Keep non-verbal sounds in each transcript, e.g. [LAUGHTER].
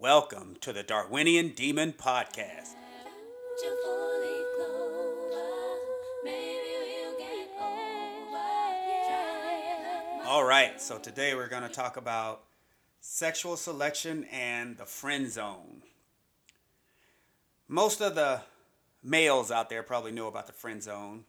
Welcome to the Darwinian Demon Podcast. All right, so today we're going to talk about sexual selection and the friend zone. Most of the males out there probably know about the friend zone.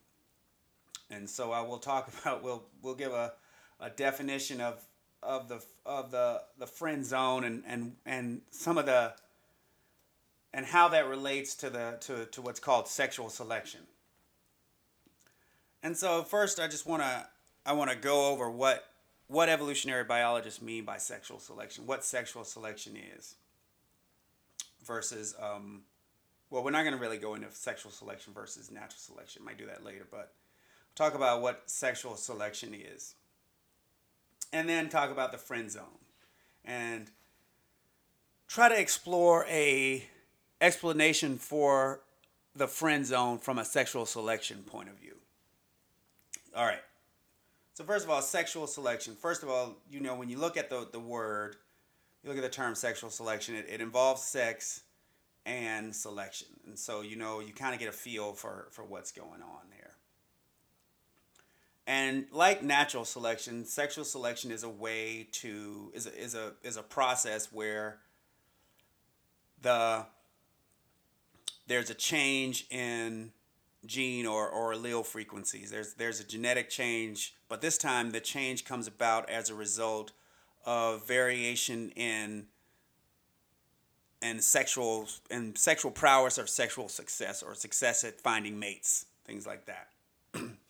And so I will talk [LAUGHS] about we'll we'll give a, a definition of of the of the the friend zone and and and some of the and how that relates to the to, to what's called sexual selection. And so first I just want to I want to go over what what evolutionary biologists mean by sexual selection, what sexual selection is, versus, um, well, we're not going to really go into sexual selection versus natural selection. Might do that later, but talk about what sexual selection is, and then talk about the friend zone, and try to explore a explanation for the friend zone from a sexual selection point of view. All right. So first of all, sexual selection. First of all, you know when you look at the the word, you look at the term sexual selection. It, it involves sex and selection, and so you know you kind of get a feel for for what's going on there. And like natural selection, sexual selection is a way to is a, is a is a process where the there's a change in gene or, or allele frequencies. There's there's a genetic change, but this time the change comes about as a result of variation in and sexual and sexual prowess or sexual success or success at finding mates, things like that. [CLEARS THROAT]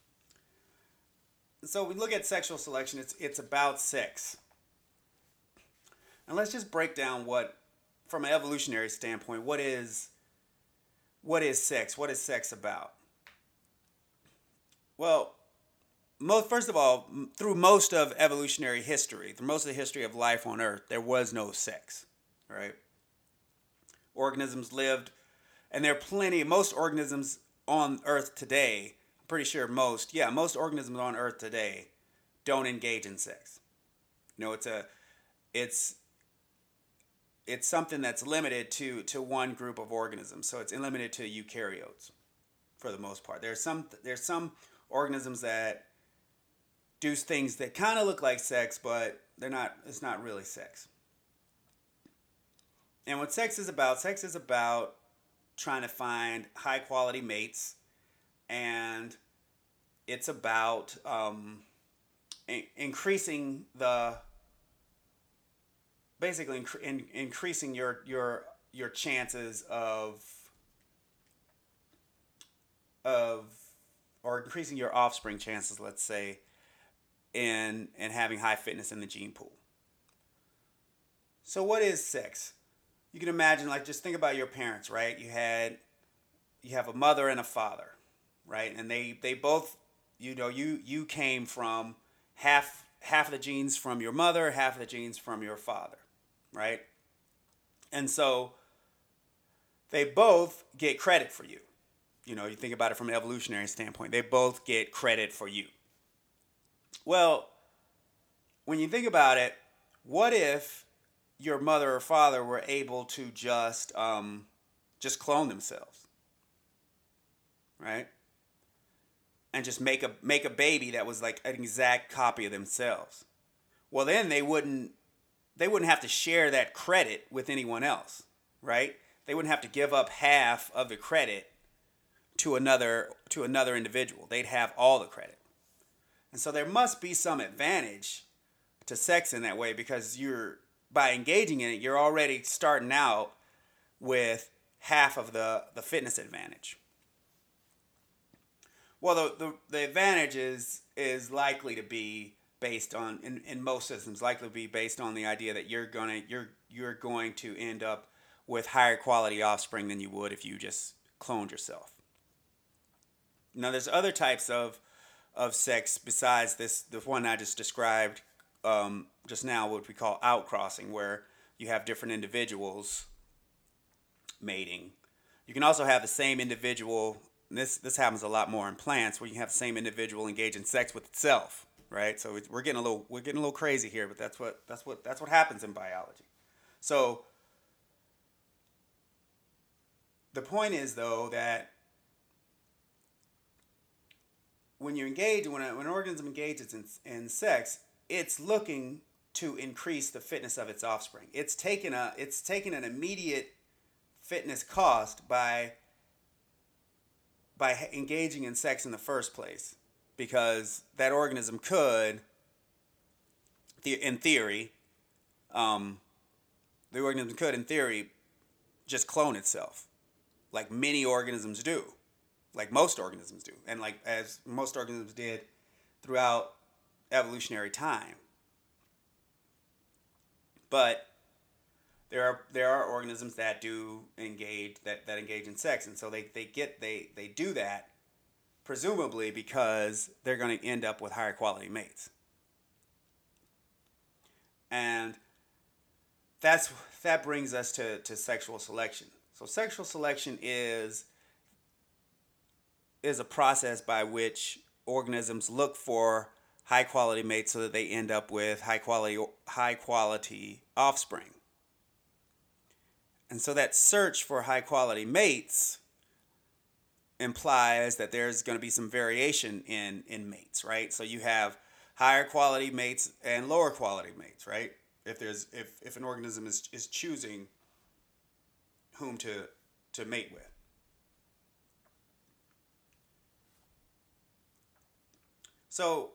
so we look at sexual selection, it's it's about sex. And let's just break down what from an evolutionary standpoint, what is what is sex? What is sex about? Well, most first of all, through most of evolutionary history, through most of the history of life on Earth, there was no sex, right? Organisms lived, and there are plenty. Most organisms on Earth today, pretty sure most, yeah, most organisms on Earth today don't engage in sex. You know, it's a, it's it's something that's limited to to one group of organisms. So it's limited to eukaryotes for the most part. There's some there's some organisms that do things that kind of look like sex, but they're not. It's not really sex. And what sex is about, sex is about trying to find high quality mates, and it's about um, in- increasing the basically in- increasing your your your chances of of or increasing your offspring chances, let's say, in and having high fitness in the gene pool. So what is sex? You can imagine like just think about your parents, right? You had you have a mother and a father, right? And they they both you know you you came from half half of the genes from your mother, half of the genes from your father, right? And so they both get credit for you you know, you think about it from an evolutionary standpoint, they both get credit for you. Well, when you think about it, what if your mother or father were able to just um, just clone themselves, right? And just make a make a baby that was like an exact copy of themselves. Well, then they wouldn't they wouldn't have to share that credit with anyone else, right? They wouldn't have to give up half of the credit to another to another individual. They'd have all the credit. And so there must be some advantage to sex in that way because you're by engaging in it, you're already starting out with half of the, the fitness advantage. Well, the, the, the advantage is, is likely to be based on, in, in most systems, likely to be based on the idea that you're gonna you're you're going to end up with higher quality offspring than you would if you just cloned yourself. Now, there's other types of of sex besides this the one I just described um, just now, what we call outcrossing, where you have different individuals mating. You can also have the same individual. This this happens a lot more in plants, where you have the same individual engage in sex with itself, right? So we're getting a little we're getting a little crazy here, but that's what that's what that's what happens in biology. So the point is though that when you engage when, a, when an organism engages in, in sex it's looking to increase the fitness of its offspring it's taken a it's taken an immediate fitness cost by by engaging in sex in the first place because that organism could in theory um, the organism could in theory just clone itself like many organisms do like most organisms do and like as most organisms did throughout evolutionary time. But there are there are organisms that do engage that, that engage in sex. And so they, they get they they do that presumably because they're going to end up with higher quality mates. And that's that brings us to, to sexual selection. So sexual selection is is a process by which organisms look for high quality mates so that they end up with high quality high quality offspring. And so that search for high quality mates implies that there's going to be some variation in in mates, right? So you have higher quality mates and lower quality mates, right? If there's if if an organism is is choosing whom to to mate with. So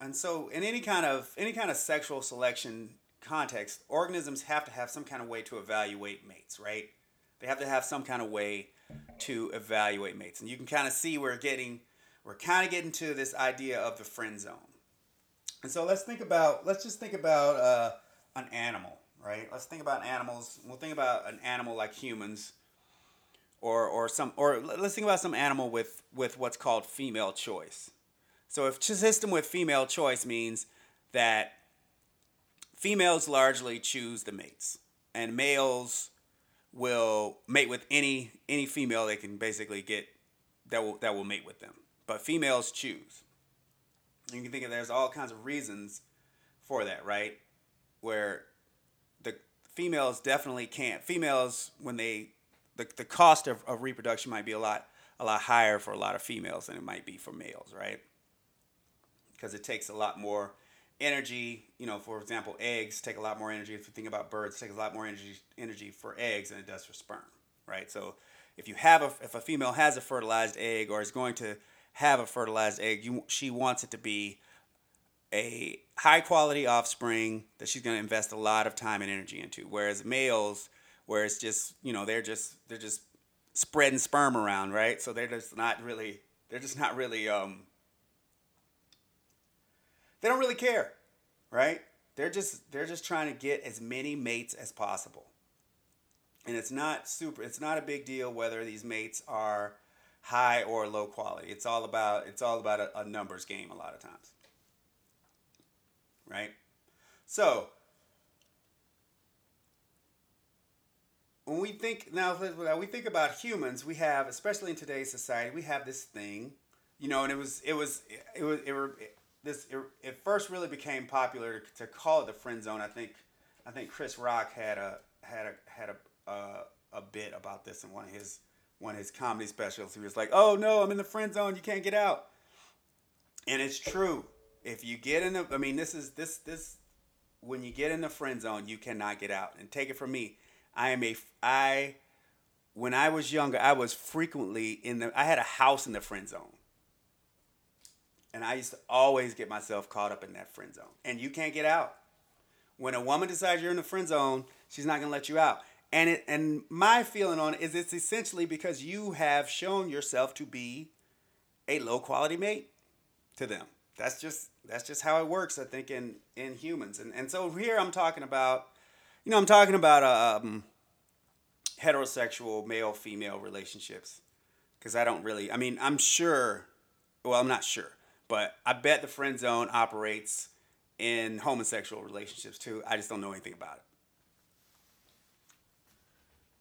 and so in any kind of any kind of sexual selection context, organisms have to have some kind of way to evaluate mates, right? They have to have some kind of way to evaluate mates. And you can kind of see we're getting we're kind of getting to this idea of the friend zone. And so let's think about let's just think about uh, an animal, right? Let's think about animals. We'll think about an animal like humans, or or some or let's think about some animal with with what's called female choice. So if system with female choice means that females largely choose the mates, and males will mate with any any female they can basically get that will that will mate with them. But females choose. You can think of there's all kinds of reasons for that, right? Where the females definitely can't. Females, when they, the, the cost of, of reproduction might be a lot, a lot higher for a lot of females than it might be for males, right? Because it takes a lot more energy. You know, for example, eggs take a lot more energy. If you think about birds, take a lot more energy energy for eggs than it does for sperm, right? So if you have a if a female has a fertilized egg or is going to have a fertilized egg, you she wants it to be a high quality offspring that she's going to invest a lot of time and energy into. Whereas males, where it's just you know they're just they're just spreading sperm around, right? So they're just not really they're just not really um they don't really care, right? They're just they're just trying to get as many mates as possible. And it's not super it's not a big deal whether these mates are high or low quality. It's all about it's all about a, a numbers game a lot of times right? So, when we think now, when we think about humans, we have, especially in today's society, we have this thing, you know, and it was, it was, it was, it, it this, it, it first really became popular to, to, call it the friend zone. I think, I think Chris Rock had a had a had a uh, a bit about this in one of his one of his comedy specials. He was like, "Oh no, I'm in the friend zone. You can't get out," and it's true if you get in the I mean this is this this when you get in the friend zone you cannot get out. And take it from me, I am a I when I was younger I was frequently in the I had a house in the friend zone. And I used to always get myself caught up in that friend zone. And you can't get out. When a woman decides you're in the friend zone, she's not going to let you out. And it and my feeling on it is it's essentially because you have shown yourself to be a low quality mate to them that's just that's just how it works. I think in in humans, and and so here I'm talking about, you know, I'm talking about um, heterosexual male female relationships, because I don't really. I mean, I'm sure. Well, I'm not sure, but I bet the friend zone operates in homosexual relationships too. I just don't know anything about it.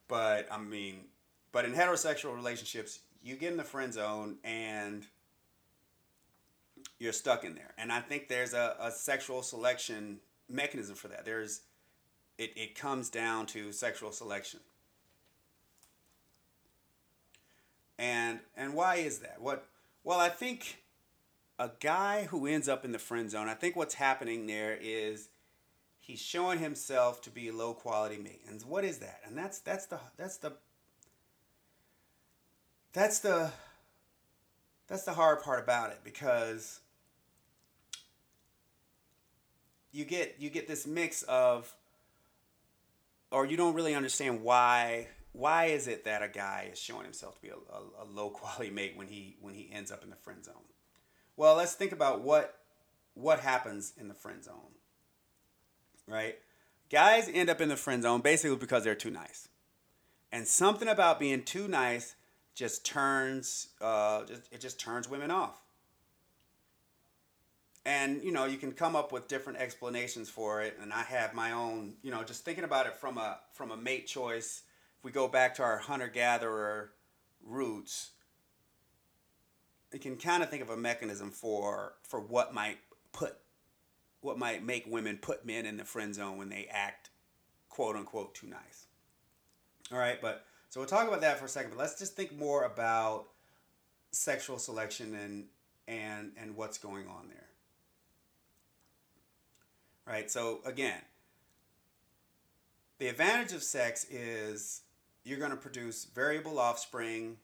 But I mean, but in heterosexual relationships, you get in the friend zone and you're stuck in there. And I think there's a, a sexual selection mechanism for that. There's it, it comes down to sexual selection. And and why is that? What well, I think a guy who ends up in the friend zone, I think what's happening there is he's showing himself to be a low quality mate. And what is that? And that's that's the that's the that's the that's the hard part about it because you get you get this mix of or you don't really understand why why is it that a guy is showing himself to be a, a, a, low quality [LAUGHS] mate when he when he ends up in the friend zone well let's think about what what happens in the friend zone right? Guys end up in the friend zone basically because they're too nice. And something about being too nice just turns uh, just, it just turns women off. And you know you can come up with different explanations for it and i have my own you know just thinking about it from a from a mate choice. If we go back to our hunter gatherer roots you can kind of think of a mechanism for for what might put what might make women put men in the friend zone when they act quote unquote too nice all right but so we'll talk about that for a second but let's just think more about sexual selection and and and what's going on there right? So again, the advantage of sex is you're going to produce variable offspring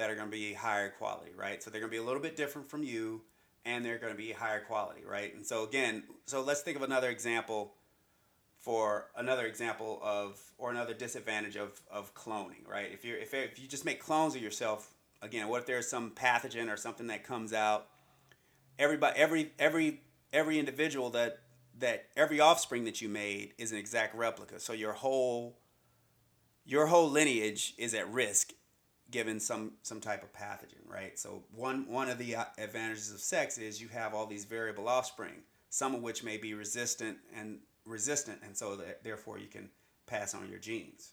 that are going to be higher quality, right? So they're going to be a little bit different from you and they're going to be higher quality, right? And so again, so let's think of another example for another example of or another disadvantage of, of cloning, right? If you if, if you just make clones of yourself, again, what if there's some pathogen or something that comes out? Everybody every every every individual that that every offspring that you made is an exact replica. So your whole your whole lineage is at risk given some some type of pathogen, right? So one one of the uh, advantages of sex is you have all these variable offspring, some of which may be resistant and resistant, and so that, therefore you can pass on your genes.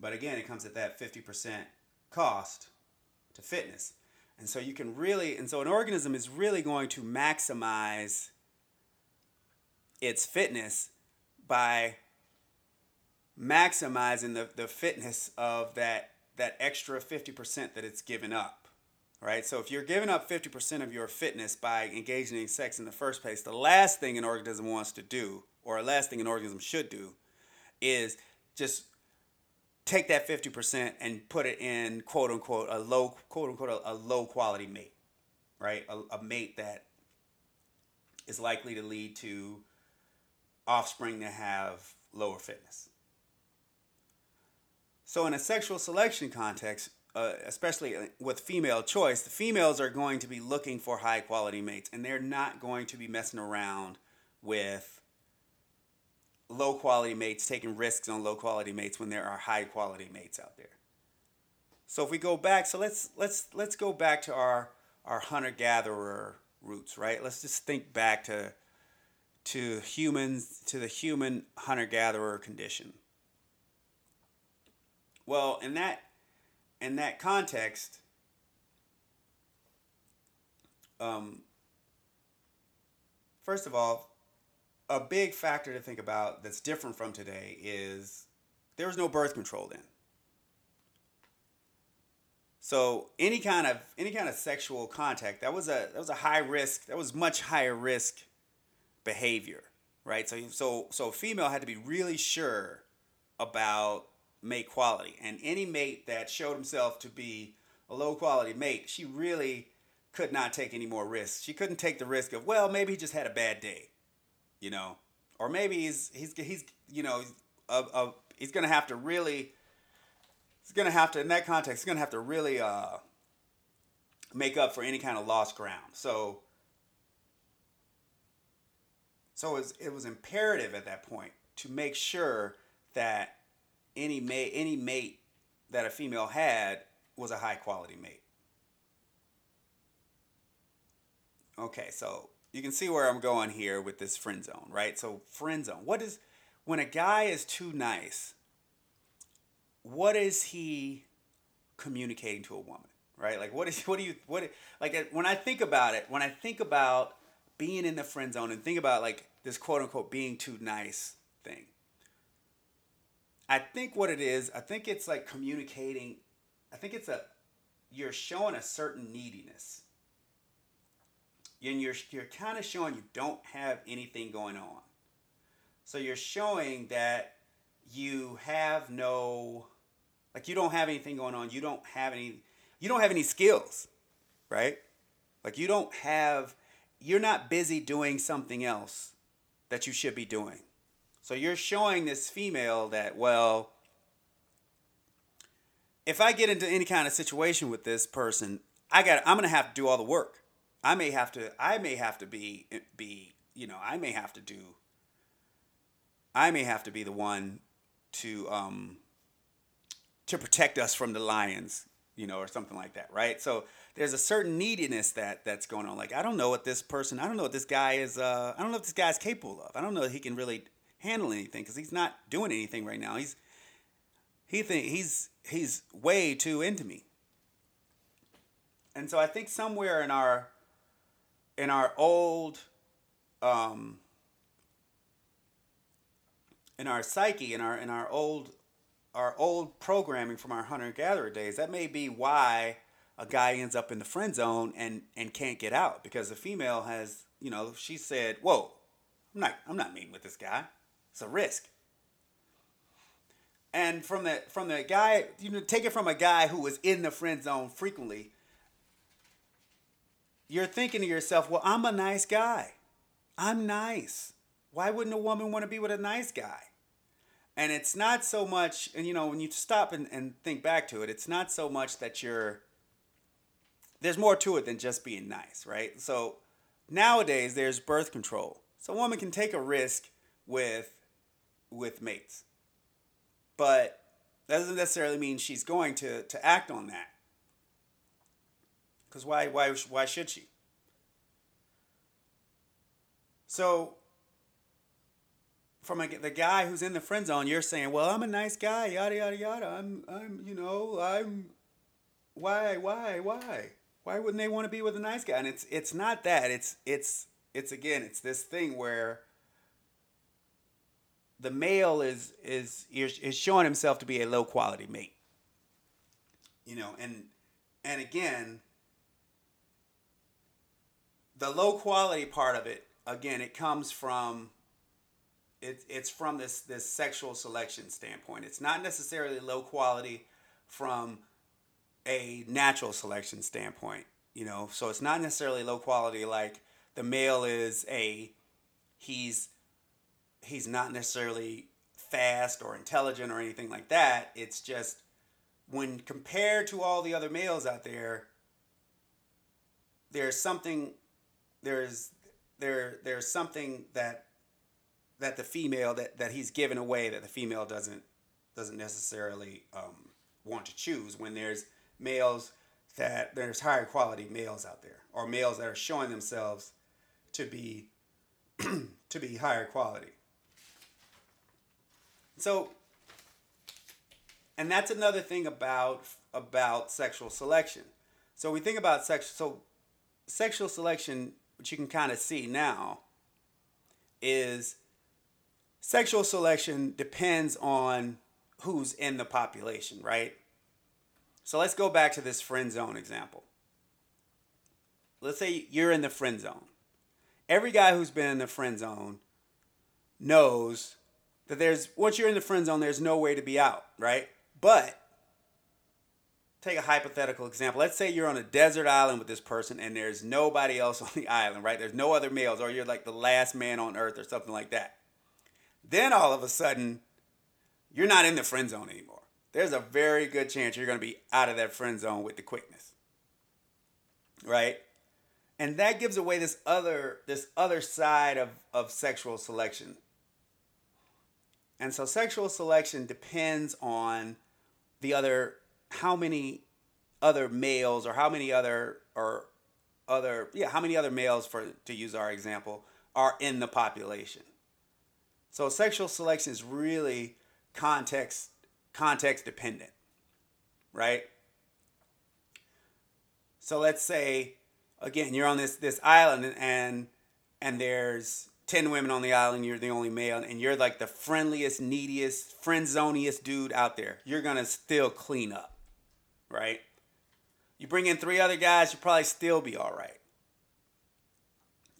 But again, it comes at that 50% cost to fitness. And so you can really, and so an organism is really going to maximize its fitness by maximizing the, the fitness of that, that extra 50% that it's given up. Right? So if you're giving up 50% of your fitness by engaging in sex in the first place, the last thing an organism wants to do, or the last thing an organism should do, is just take that 50% and put it in quote unquote a low quote unquote a, a low quality mate right a, a, mate that is likely to lead to offspring that have lower fitness so in a sexual selection context uh, especially with female choice the females are going to be looking for high quality mates and they're not going to be messing around with low quality mates, taking risks on low quality mates when there are high quality mates out there. So if we go back, so let's let's let's go back to our our hunter gatherer roots, right? Let's just think back to to humans to the human hunter gatherer condition. Well, in that in that context, um, first of all, a big factor to think about that's different from today is there was no birth control then. So any kind of any kind of sexual contact that was a that was a high risk that was much higher risk behavior, right? So so so female had to be really sure about mate quality, and any mate that showed himself to be a low quality mate, she really could not take any more risks. She couldn't take the risk of well maybe he just had a bad day you know, or maybe he's he's he's you know, a, a, he's gonna have to really, he's gonna have to in that context, he's gonna have to really uh, make up for any kind of lost ground. So. So it was, it was imperative at that point to make sure that any mate any mate that a female had was a high quality mate. Okay, so you can see where I'm going here with this friend zone, right? So friend zone. What is when a guy is too nice? What is he communicating to a woman, right? Like what is what do you what like uh, when I think about it, when I think about being in the friend zone and think about like this quote unquote being too nice thing. I think what it is, I think it's like communicating. I think it's a you're showing a certain neediness. And you're you're kind of showing you don't have anything going on. So you're showing that you have no like you don't have anything going on. You don't have any you don't have any skills, right? Like you don't have you're not busy doing something else that you should be doing. So you're showing this female that well if I get into any kind of situation with this person, I got I'm going to have to do all the work. I may have to I may have to be be, you know, I may have to do I may have to be the one to um to protect us from the lions, you know, or something like that, right? So there's a certain neediness that that's going on. Like I don't know what this person, I don't know what this guy is. Uh, I don't know if this guy's capable of. I don't know if he can really handle anything because he's not doing anything right now. He's he think he's he's way too into me. And so I think somewhere in our in our old um, in our psyche in our in our old our old programming from our hunter gatherer days that may be why a guy ends up in the friend zone and and can't get out because the female has you know she said whoa i'm not i'm not meeting with this guy it's a risk and from the from the guy you know take it from a guy who was in the friend zone frequently you're thinking to yourself well i'm a nice guy i'm nice why wouldn't a woman want to be with a nice guy and it's not so much and you know when you stop and, and think back to it it's not so much that you're there's more to it than just being nice, right? So nowadays there's birth control. So a woman can take a risk with with mates. But that doesn't necessarily mean she's going to, to act on that. Because why, why, why should she? So, from a, the guy who's in the friend zone, you're saying, "Well, I'm a nice guy, yada yada yada. I'm, I'm, you know, I'm. Why, why, why?" why wouldn't they want to be with a nice guy? And it's it's not that. It's it's it's again, it's this thing where the male is is is showing himself to be a low quality mate. You know, and and again, the low quality part of it, again, it comes from it, it's from this this sexual selection standpoint. It's not necessarily low quality from a natural selection standpoint, you know. So it's not necessarily low quality like the male is a he's he's not necessarily fast or intelligent or anything like that. It's just when compared to all the other males out there, there's something there's there there's something that that the female that, that he's given away that the female doesn't doesn't necessarily um, want to choose when there's males that there's higher quality males out there or males that are showing themselves to be [CLEARS THROAT] to be higher quality. So and that's another thing about about sexual selection. So we think about sex so sexual selection which you can kind of see now is sexual selection depends on who's in the population, right? So let's go back to this friend zone example. Let's say you're in the friend zone. Every guy who's been in the friend zone knows that there's once you're in the friend zone, there's no way to be out, right? But take a hypothetical example. Let's say you're on a desert island with this person and there's nobody else [LAUGHS] on the island, right? There's no other males, or you're like the last man on earth or something like that. Then all of a sudden, you're not in the friend zone anymore there's a very good chance you're going to be out of that friend zone with the quickness. Right? And that gives away this other this other side of, of sexual selection. And so sexual selection depends on the other how many other males or how many other or other yeah, how many other males for to use our example are in the population. So sexual selection is really context context dependent, right? So let's say again you're on this this island and and there's 10 women on the island, you're the only male, and you're like the friendliest, neediest, friend zoniest dude out there, you're gonna still clean up, right? You bring in three other guys, you probably still be all right,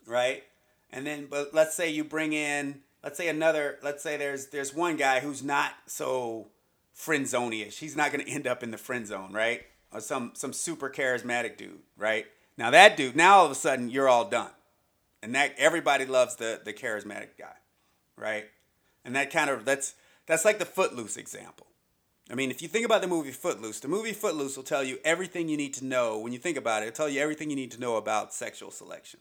right? And then, but let's say you bring in, let's say another, let's say there's there's one guy who's not so friend zone-ish. He's not gonna end up in the friend zone, right? Or some some super charismatic dude, right? Now that dude, now all of a sudden you're all done and that everybody loves the the charismatic guy, right? And that kind of that's that's like the Footloose example. I mean, if you think about the movie Footloose, the movie Footloose will tell you everything you need to know when you think about it. It'll tell you everything you need to know about sexual selection,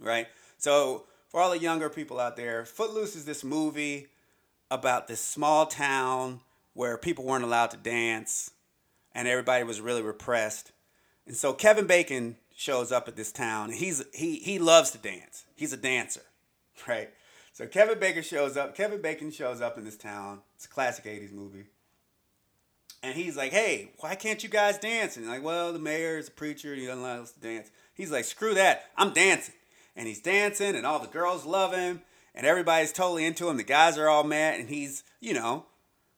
right? So for all the younger people out there, Footloose is this movie about this small town where people weren't allowed to dance and everybody was really repressed. And so Kevin Bacon shows up at this town. He's he he loves to dance. He's a dancer, [LAUGHS] right? So Kevin Bacon shows up. Kevin Bacon shows up in this town. It's a classic '80s movie. And he's like, "Hey, why can't you guys dance?" And like, "Well, the mayor is a preacher. He doesn't allow us to dance." He's like, "Screw that! I'm dancing." And he's dancing, and all the girls love him, and everybody's totally into him. The guys are all mad, and he's, you know,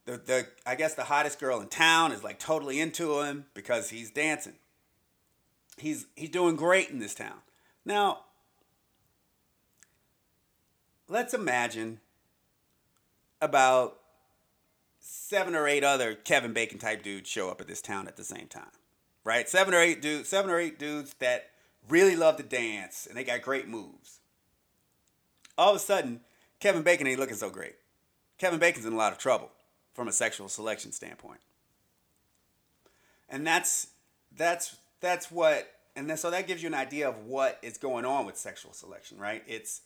the the I guess the hottest girl in town is like totally into him because he's dancing he's he's doing great in this town. Now, let's imagine about seven or eight other Kevin Bacon type dudes show up at this town at the same time. Right? Seven or eight dudes, seven or eight dudes that really love to dance and they got great moves. All of a sudden, Kevin Bacon ain't looking so great. Kevin Bacon's in a lot of trouble from a sexual selection standpoint. And that's that's that's what and then so that gives you an idea of what is going on with sexual selection right? It's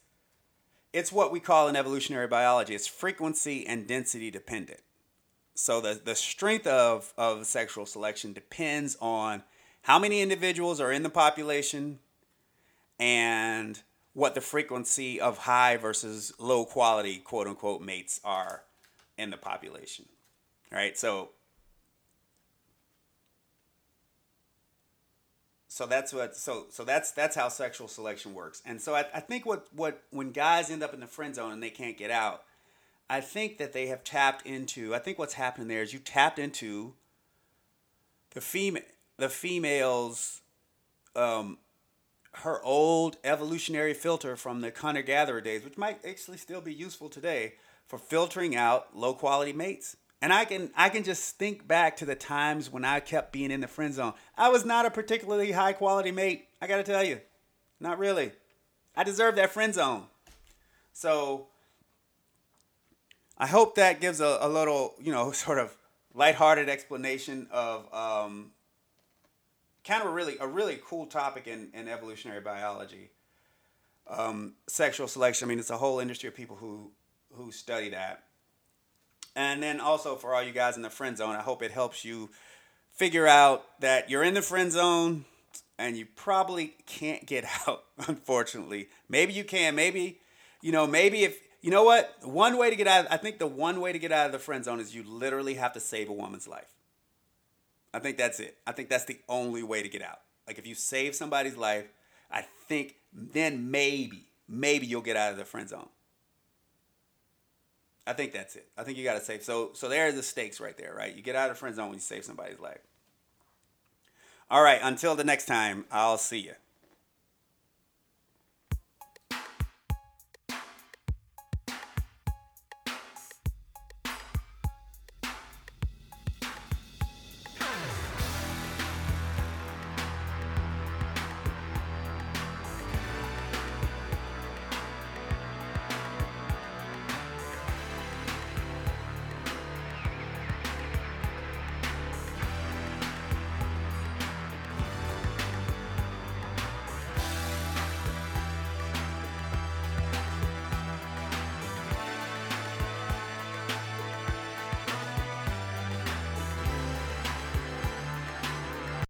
it's what we call in evolutionary biology it's frequency and density dependent. So the, the strength of, of sexual selection depends on how many individuals are in the population and what the frequency of high versus low quality quote unquote mates are in the population right? So so that's what so so that's that's how sexual selection works. And so I, I think what what when guys end up in the friend zone and they can't get out i think that they have tapped into i think what's happening there is you tapped into the female the female's um her old evolutionary filter from the hunter gatherer days which might actually still be useful today for filtering out low quality mates and I can I can just think back to the times when I kept being in the friend zone. I was not a particularly high quality mate. I got to tell you, not really. I deserve that friend zone. So I hope that gives a, a little, you know, [LAUGHS] sort of lighthearted explanation of um, kind of a really a really cool topic in, in evolutionary biology. Um, sexual selection. I mean, it's a whole industry of people who who study that. And then also for all you guys in the friend zone, I hope it helps you figure out that you're in the friend zone and you probably can't get [LAUGHS] out, unfortunately. Maybe you can. Maybe, you know, maybe if, you know what? One way to get out, I think the one way to get out of the friend zone is you literally have to save a woman's life. I think that's it. I think that's the only way to get out. Like if you save somebody's life, I think then maybe, maybe you'll get out of the friend zone. I think that's it. I think you got to save. So so there are the stakes right there, right? You get out of friend zone when you save somebody's life. All right. Until the next time, I'll see you.